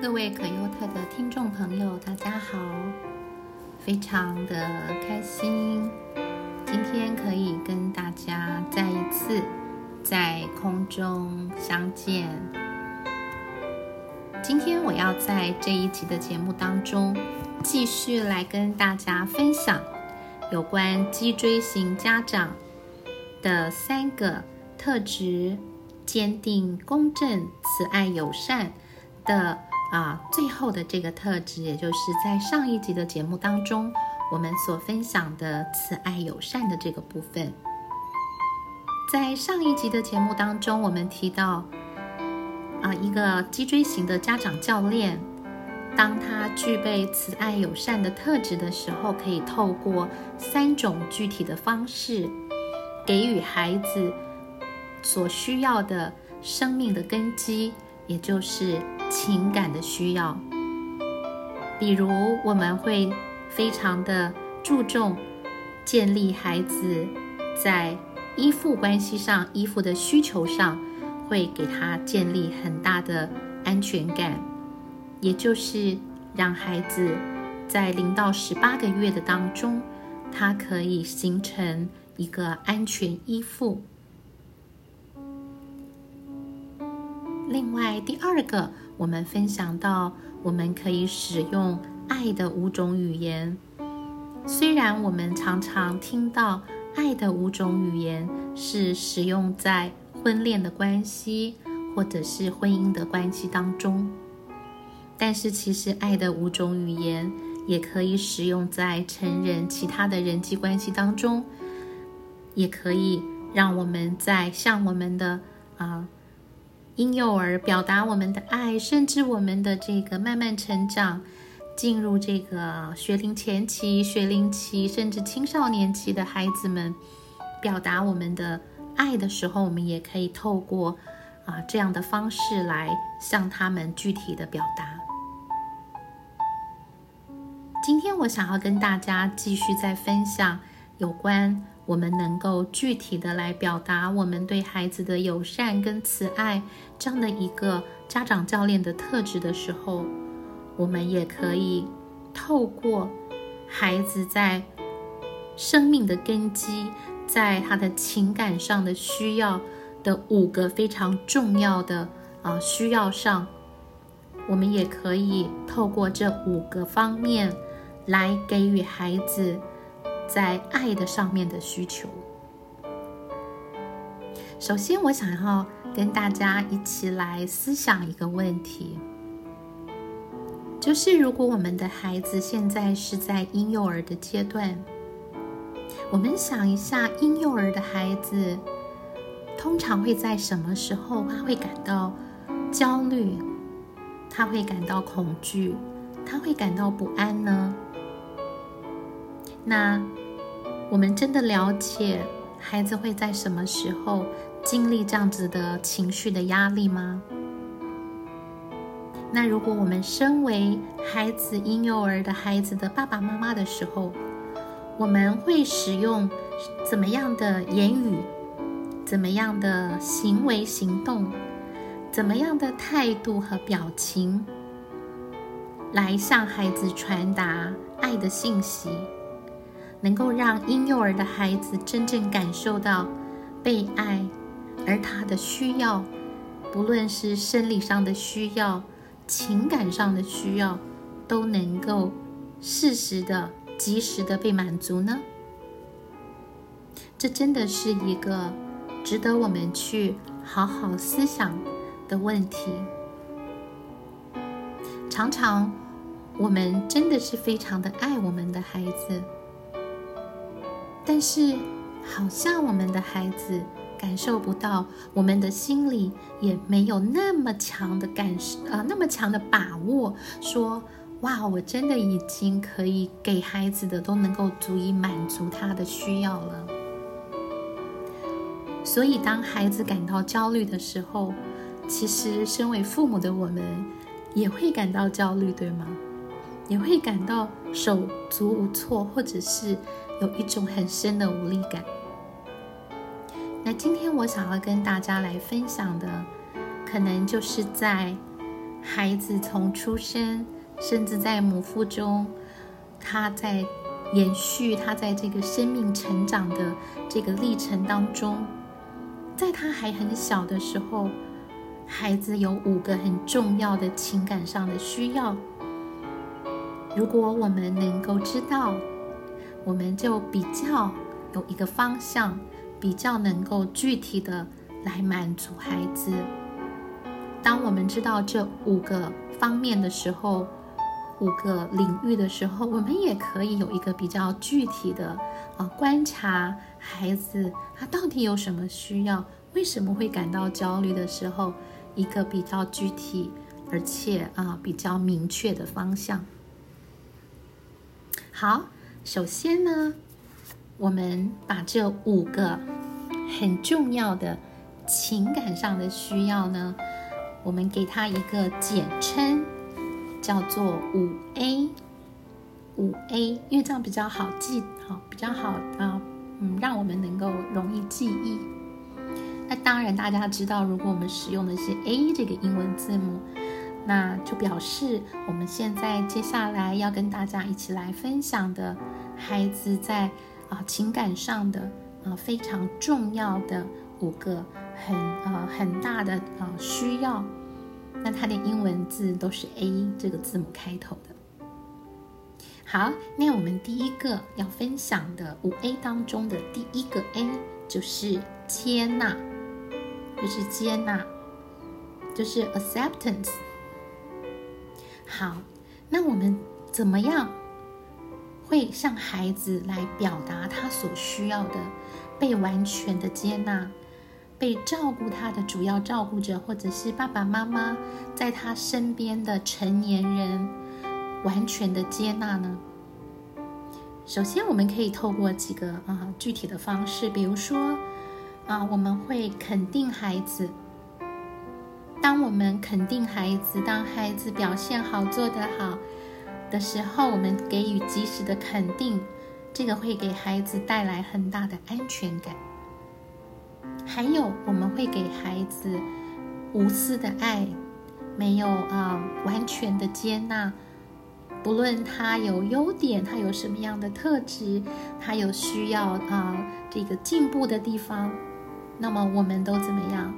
各位可优特的听众朋友，大家好！非常的开心，今天可以跟大家再一次在空中相见。今天我要在这一集的节目当中，继续来跟大家分享有关脊椎型家长的三个特质：坚定、公正、慈爱、友善的。啊，最后的这个特质，也就是在上一集的节目当中，我们所分享的慈爱友善的这个部分。在上一集的节目当中，我们提到，啊，一个脊椎型的家长教练，当他具备慈爱友善的特质的时候，可以透过三种具体的方式，给予孩子所需要的生命的根基。也就是情感的需要，比如我们会非常的注重建立孩子在依附关系上、依附的需求上，会给他建立很大的安全感，也就是让孩子在零到十八个月的当中，他可以形成一个安全依附。另外，第二个，我们分享到，我们可以使用爱的五种语言。虽然我们常常听到爱的五种语言是使用在婚恋的关系或者是婚姻的关系当中，但是其实爱的五种语言也可以使用在成人其他的人际关系当中，也可以让我们在向我们的啊。婴幼儿表达我们的爱，甚至我们的这个慢慢成长，进入这个学龄前期、学龄期，甚至青少年期的孩子们，表达我们的爱的时候，我们也可以透过啊这样的方式来向他们具体的表达。今天我想要跟大家继续再分享有关。我们能够具体的来表达我们对孩子的友善跟慈爱这样的一个家长教练的特质的时候，我们也可以透过孩子在生命的根基，在他的情感上的需要的五个非常重要的啊需要上，我们也可以透过这五个方面来给予孩子。在爱的上面的需求。首先，我想要跟大家一起来思想一个问题，就是如果我们的孩子现在是在婴幼儿的阶段，我们想一下，婴幼儿的孩子通常会在什么时候他会感到焦虑，他会感到恐惧，他会感到不安呢？那我们真的了解孩子会在什么时候经历这样子的情绪的压力吗？那如果我们身为孩子婴幼儿的孩子的爸爸妈妈的时候，我们会使用怎么样的言语、怎么样的行为行动、怎么样的态度和表情，来向孩子传达爱的信息？能够让婴幼儿的孩子真正感受到被爱，而他的需要，不论是生理上的需要、情感上的需要，都能够适时的、及时的被满足呢？这真的是一个值得我们去好好思想的问题。常常，我们真的是非常的爱我们的孩子。但是，好像我们的孩子感受不到，我们的心里也没有那么强的感受，呃，那么强的把握，说，哇，我真的已经可以给孩子的都能够足以满足他的需要了。所以，当孩子感到焦虑的时候，其实身为父母的我们也会感到焦虑，对吗？也会感到手足无措，或者是。有一种很深的无力感。那今天我想要跟大家来分享的，可能就是在孩子从出生，甚至在母腹中，他在延续他在这个生命成长的这个历程当中，在他还很小的时候，孩子有五个很重要的情感上的需要。如果我们能够知道，我们就比较有一个方向，比较能够具体的来满足孩子。当我们知道这五个方面的时候，五个领域的时候，我们也可以有一个比较具体的啊观察孩子他到底有什么需要，为什么会感到焦虑的时候，一个比较具体而且啊比较明确的方向。好，首先呢，我们把这五个很重要的情感上的需要呢。我们给它一个简称，叫做五 A，五 A，因为这样比较好记，好比较好啊，嗯，让我们能够容易记忆。那当然，大家知道，如果我们使用的是 A 这个英文字母，那就表示我们现在接下来要跟大家一起来分享的孩子在啊情感上的啊非常重要的五个。很呃很大的呃需要，那它的英文字都是 A 这个字母开头的。好，那我们第一个要分享的五 A 当中的第一个 A 就是接纳，就是接纳，就是 acceptance。好，那我们怎么样会向孩子来表达他所需要的被完全的接纳？被照顾他的主要照顾者，或者是爸爸妈妈，在他身边的成年人，完全的接纳呢？首先，我们可以透过几个啊具体的方式，比如说啊，我们会肯定孩子。当我们肯定孩子，当孩子表现好、做得好的时候，我们给予及时的肯定，这个会给孩子带来很大的安全感。还有，我们会给孩子无私的爱，没有啊完全的接纳。不论他有优点，他有什么样的特质，他有需要啊这个进步的地方，那么我们都怎么样？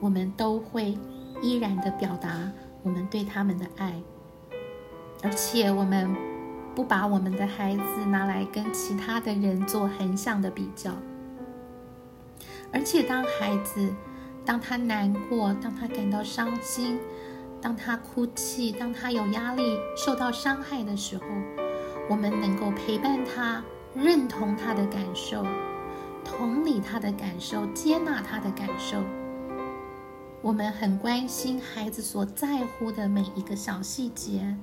我们都会依然的表达我们对他们的爱，而且我们不把我们的孩子拿来跟其他的人做横向的比较。而且，当孩子，当他难过，当他感到伤心，当他哭泣，当他有压力、受到伤害的时候，我们能够陪伴他，认同他的感受，同理他的感受，接纳他的感受。我们很关心孩子所在乎的每一个小细节，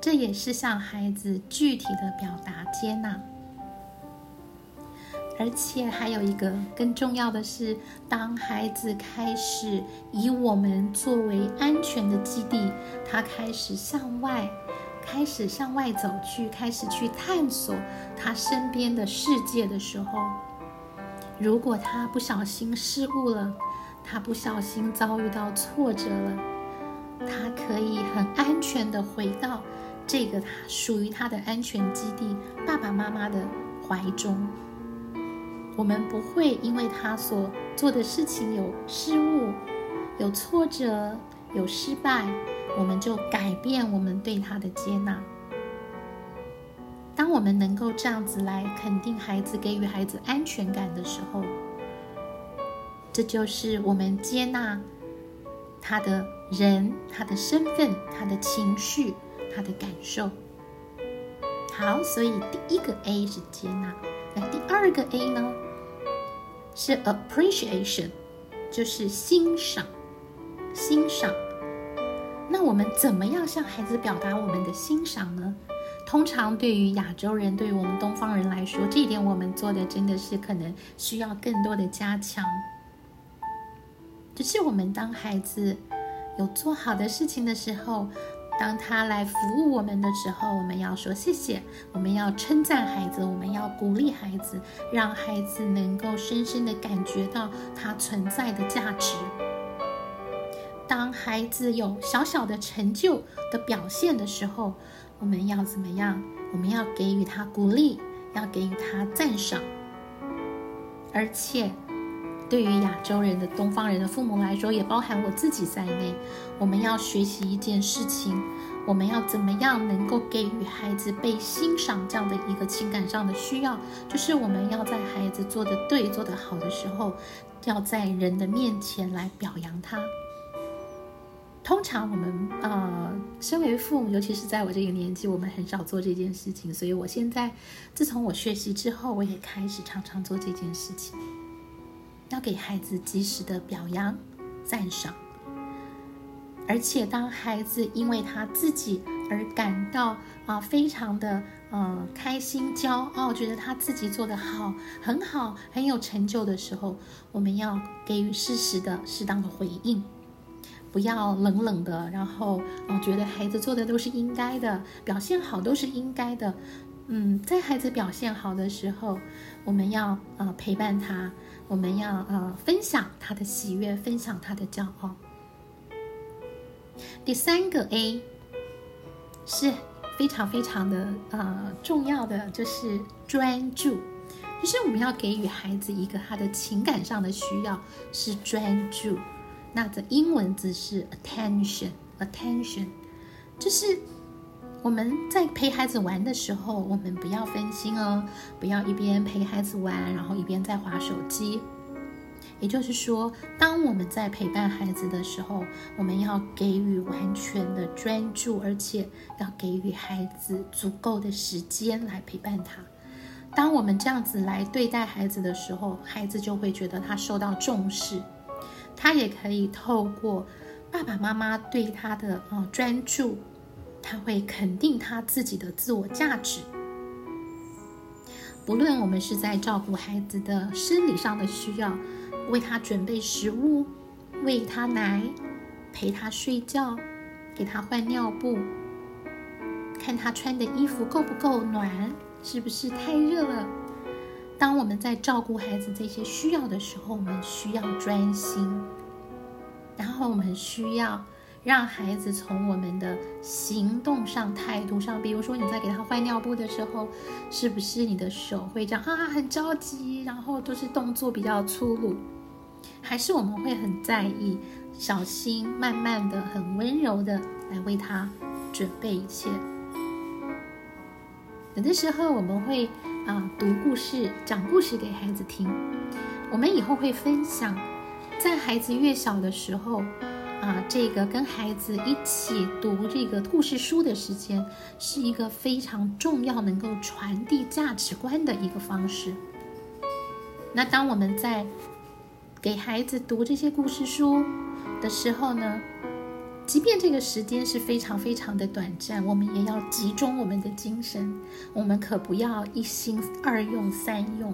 这也是向孩子具体的表达接纳。而且还有一个更重要的是，当孩子开始以我们作为安全的基地，他开始向外，开始向外走去，开始去探索他身边的世界的时候，如果他不小心失误了，他不小心遭遇到挫折了，他可以很安全的回到这个他属于他的安全基地——爸爸妈妈的怀中。我们不会因为他所做的事情有失误、有挫折、有失败，我们就改变我们对他的接纳。当我们能够这样子来肯定孩子、给予孩子安全感的时候，这就是我们接纳他的人、他的身份、他的情绪、他的感受。好，所以第一个 A 是接纳，那第二个 A 呢？是 appreciation，就是欣赏，欣赏。那我们怎么样向孩子表达我们的欣赏呢？通常对于亚洲人，对于我们东方人来说，这一点我们做的真的是可能需要更多的加强。只是我们当孩子有做好的事情的时候。当他来服务我们的时候，我们要说谢谢，我们要称赞孩子，我们要鼓励孩子，让孩子能够深深的感觉到他存在的价值。当孩子有小小的成就的表现的时候，我们要怎么样？我们要给予他鼓励，要给予他赞赏。而且，对于亚洲人的东方人的父母来说，也包含我自己在内，我们要学习一件事情：我们要怎么样能够给予孩子被欣赏这样的一个情感上的需要？就是我们要在孩子做的对、做得好的时候，要在人的面前来表扬他。通常我们呃，身为父母，尤其是在我这个年纪，我们很少做这件事情。所以我现在，自从我学习之后，我也开始常常做这件事情，要给孩子及时的表扬、赞赏。而且，当孩子因为他自己而感到啊，非常的呃开心、骄傲，觉得他自己做得好、很好、很有成就的时候，我们要给予适时的、适当的回应。不要冷冷的，然后哦，觉得孩子做的都是应该的，表现好都是应该的。嗯，在孩子表现好的时候，我们要呃陪伴他，我们要呃分享他的喜悦，分享他的骄傲。第三个 A 是非常非常的呃重要的，就是专注，就是我们要给予孩子一个他的情感上的需要是专注。那的英文字是 attention，attention，就是我们在陪孩子玩的时候，我们不要分心哦，不要一边陪孩子玩，然后一边在划手机。也就是说，当我们在陪伴孩子的时候，我们要给予完全的专注，而且要给予孩子足够的时间来陪伴他。当我们这样子来对待孩子的时候，孩子就会觉得他受到重视。他也可以透过爸爸妈妈对他的呃专注，他会肯定他自己的自我价值。不论我们是在照顾孩子的生理上的需要，为他准备食物、喂他奶、陪他睡觉、给他换尿布、看他穿的衣服够不够暖，是不是太热了。当我们在照顾孩子这些需要的时候，我们需要专心，然后我们需要让孩子从我们的行动上、态度上，比如说你在给他换尿布的时候，是不是你的手会这样啊，很着急，然后都是动作比较粗鲁，还是我们会很在意、小心、慢慢的、很温柔的来为他准备一切？有的时候我们会。啊，读故事、讲故事给孩子听。我们以后会分享，在孩子越小的时候，啊，这个跟孩子一起读这个故事书的时间，是一个非常重要、能够传递价值观的一个方式。那当我们在给孩子读这些故事书的时候呢？即便这个时间是非常非常的短暂，我们也要集中我们的精神，我们可不要一心二用三用。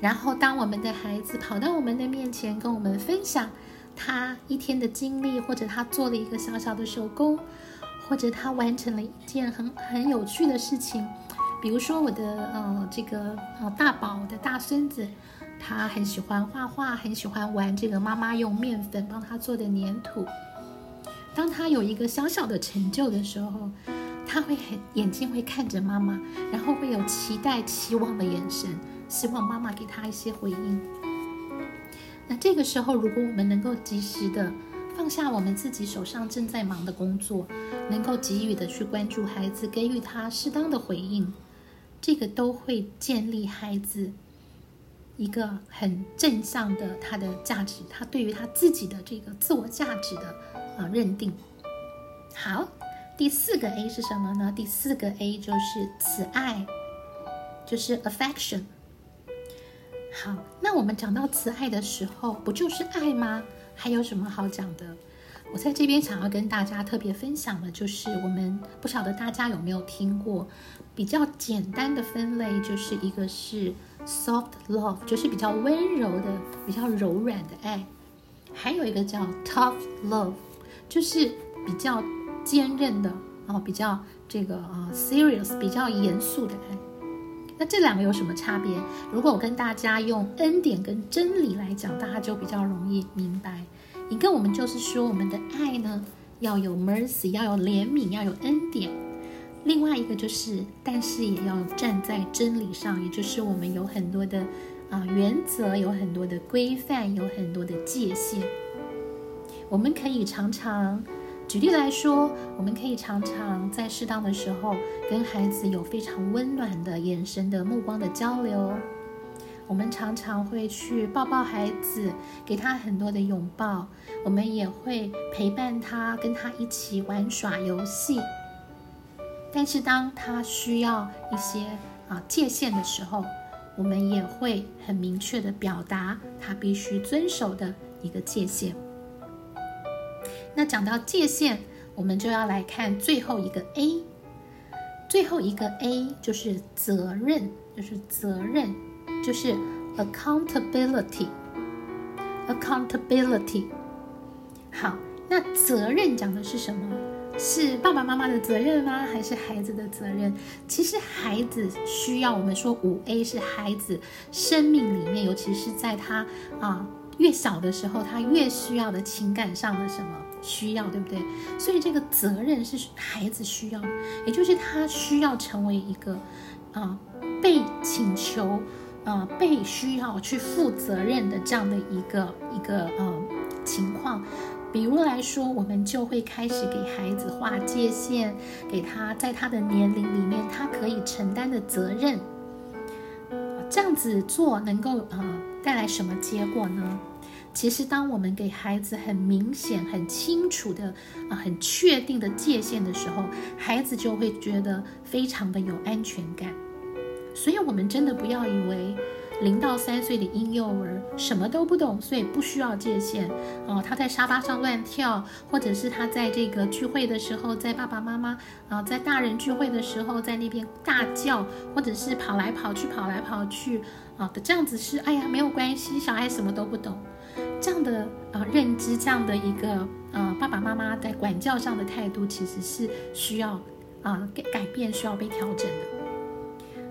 然后，当我们的孩子跑到我们的面前，跟我们分享他一天的经历，或者他做了一个小小的手工，或者他完成了一件很很有趣的事情，比如说我的呃这个呃大宝的大孙子。他很喜欢画画，很喜欢玩这个妈妈用面粉帮他做的粘土。当他有一个小小的成就的时候，他会很眼睛会看着妈妈，然后会有期待、期望的眼神，希望妈妈给他一些回应。那这个时候，如果我们能够及时的放下我们自己手上正在忙的工作，能够给予的去关注孩子，给予他适当的回应，这个都会建立孩子。一个很正向的他的价值，他对于他自己的这个自我价值的啊认定。好，第四个 A 是什么呢？第四个 A 就是慈爱，就是 affection。好，那我们讲到慈爱的时候，不就是爱吗？还有什么好讲的？我在这边想要跟大家特别分享的，就是我们不晓得大家有没有听过比较简单的分类，就是一个是。Soft love 就是比较温柔的、比较柔软的爱，还有一个叫 Tough love，就是比较坚韧的啊，比较这个啊 serious 比较严肃的爱。那这两个有什么差别？如果我跟大家用恩典跟真理来讲，大家就比较容易明白。一个我们就是说，我们的爱呢要有 mercy，要有怜悯，要有恩典。另外一个就是，但是也要站在真理上，也就是我们有很多的啊原则，有很多的规范，有很多的界限。我们可以常常，举例来说，我们可以常常在适当的时候跟孩子有非常温暖的眼神的目光的交流。我们常常会去抱抱孩子，给他很多的拥抱。我们也会陪伴他，跟他一起玩耍游戏。但是当他需要一些啊界限的时候，我们也会很明确的表达他必须遵守的一个界限。那讲到界限，我们就要来看最后一个 A，最后一个 A 就是责任，就是责任。就是 accountability，accountability。好，那责任讲的是什么？是爸爸妈妈的责任吗？还是孩子的责任？其实孩子需要我们说五 A 是孩子生命里面，尤其是在他啊越小的时候，他越需要的情感上的什么需要，对不对？所以这个责任是孩子需要，也就是他需要成为一个啊被请求。呃，被需要去负责任的这样的一个一个呃情况，比如来说，我们就会开始给孩子划界限，给他在他的年龄里面他可以承担的责任。这样子做能够呃带来什么结果呢？其实，当我们给孩子很明显、很清楚的啊很确定的界限的时候，孩子就会觉得非常的有安全感。所以，我们真的不要以为零到三岁的婴幼儿什么都不懂，所以不需要界限哦。他在沙发上乱跳，或者是他在这个聚会的时候，在爸爸妈妈啊，在大人聚会的时候，在那边大叫，或者是跑来跑去、跑来跑去啊的这样子是，哎呀，没有关系，小孩什么都不懂。这样的啊认知，这样的一个呃爸爸妈妈在管教上的态度，其实是需要啊改改变，需要被调整的。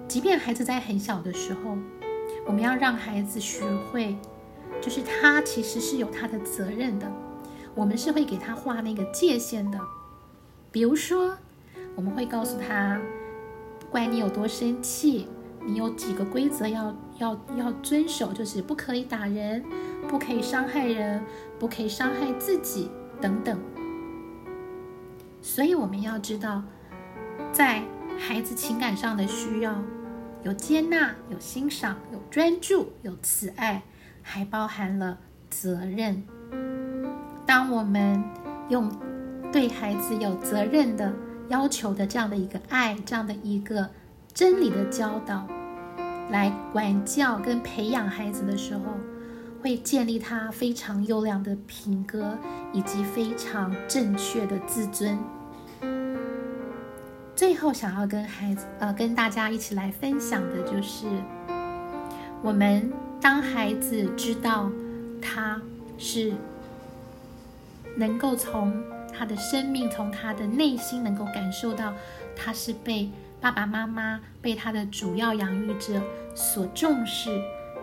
即便孩子在很小的时候，我们要让孩子学会，就是他其实是有他的责任的。我们是会给他画那个界限的。比如说，我们会告诉他，不管你有多生气，你有几个规则要要要遵守，就是不可以打人，不可以伤害人，不可以伤害自己等等。所以我们要知道，在孩子情感上的需要，有接纳，有欣赏，有专注，有慈爱，还包含了责任。当我们用对孩子有责任的要求的这样的一个爱，这样的一个真理的教导，来管教跟培养孩子的时候，会建立他非常优良的品格，以及非常正确的自尊。最后，想要跟孩子，呃，跟大家一起来分享的就是，我们当孩子知道他是能够从他的生命，从他的内心能够感受到他是被爸爸妈妈、被他的主要养育者所重视、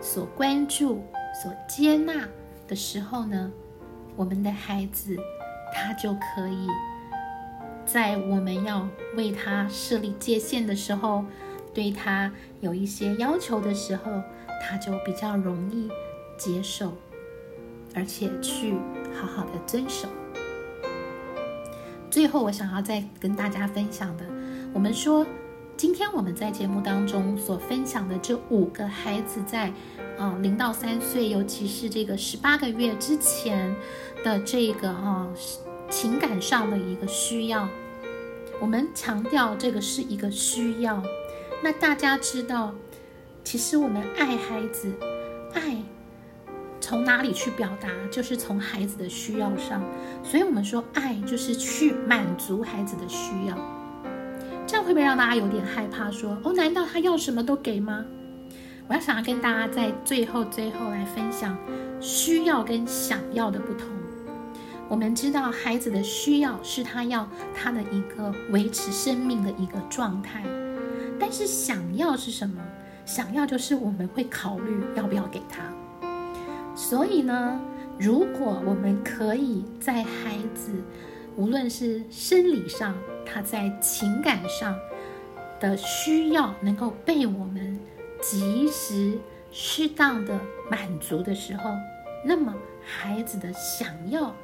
所关注、所接纳的时候呢，我们的孩子他就可以。在我们要为他设立界限的时候，对他有一些要求的时候，他就比较容易接受，而且去好好的遵守。最后，我想要再跟大家分享的，我们说，今天我们在节目当中所分享的这五个孩子在，啊零到三岁，尤其是这个十八个月之前的这个啊情感上的一个需要。我们强调这个是一个需要，那大家知道，其实我们爱孩子，爱从哪里去表达，就是从孩子的需要上。所以，我们说爱就是去满足孩子的需要。这样会不会让大家有点害怕？说哦，难道他要什么都给吗？我要想要跟大家在最后最后来分享需要跟想要的不同。我们知道孩子的需要是他要他的一个维持生命的一个状态，但是想要是什么？想要就是我们会考虑要不要给他。所以呢，如果我们可以在孩子无论是生理上，他在情感上的需要能够被我们及时、适当的满足的时候，那么孩子的想要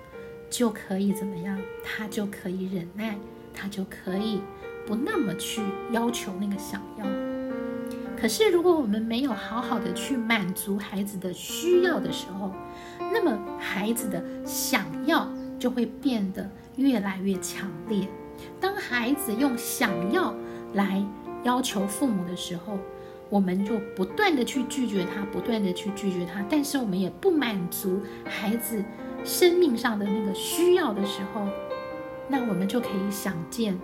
就可以怎么样？他就可以忍耐，他就可以不那么去要求那个想要。可是，如果我们没有好好的去满足孩子的需要的时候，那么孩子的想要就会变得越来越强烈。当孩子用想要来要求父母的时候，我们就不断的去拒绝他，不断的去拒绝他，但是我们也不满足孩子生命上的那个需要的时候，那我们就可以想见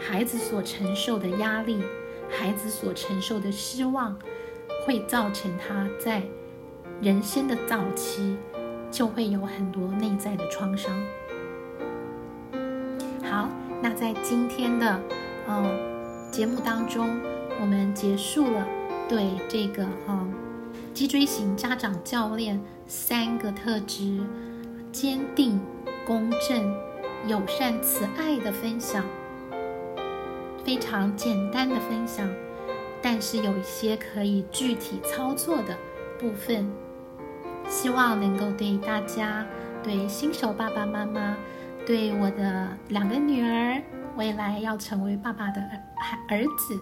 孩子所承受的压力，孩子所承受的失望，会造成他在人生的早期就会有很多内在的创伤。在今天的嗯节目当中，我们结束了。对这个哈，脊椎型家长教练三个特质：坚定、公正、友善、慈爱的分享，非常简单的分享，但是有一些可以具体操作的部分，希望能够对大家、对新手爸爸妈妈、对我的两个女儿，未来要成为爸爸的孩儿子。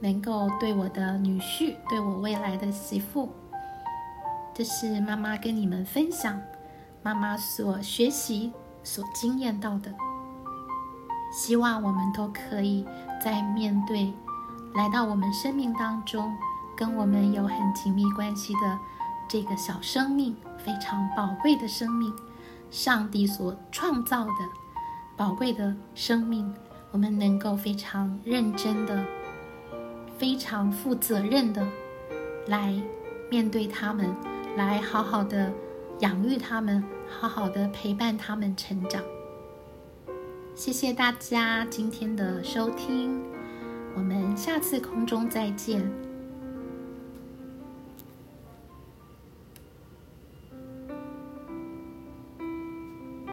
能够对我的女婿，对我未来的媳妇，这是妈妈跟你们分享妈妈所学习、所经验到的。希望我们都可以在面对来到我们生命当中，跟我们有很紧密关系的这个小生命，非常宝贵的生命，上帝所创造的宝贵的生命，我们能够非常认真的。非常负责任的来面对他们，来好好的养育他们，好好的陪伴他们成长。谢谢大家今天的收听，我们下次空中再见。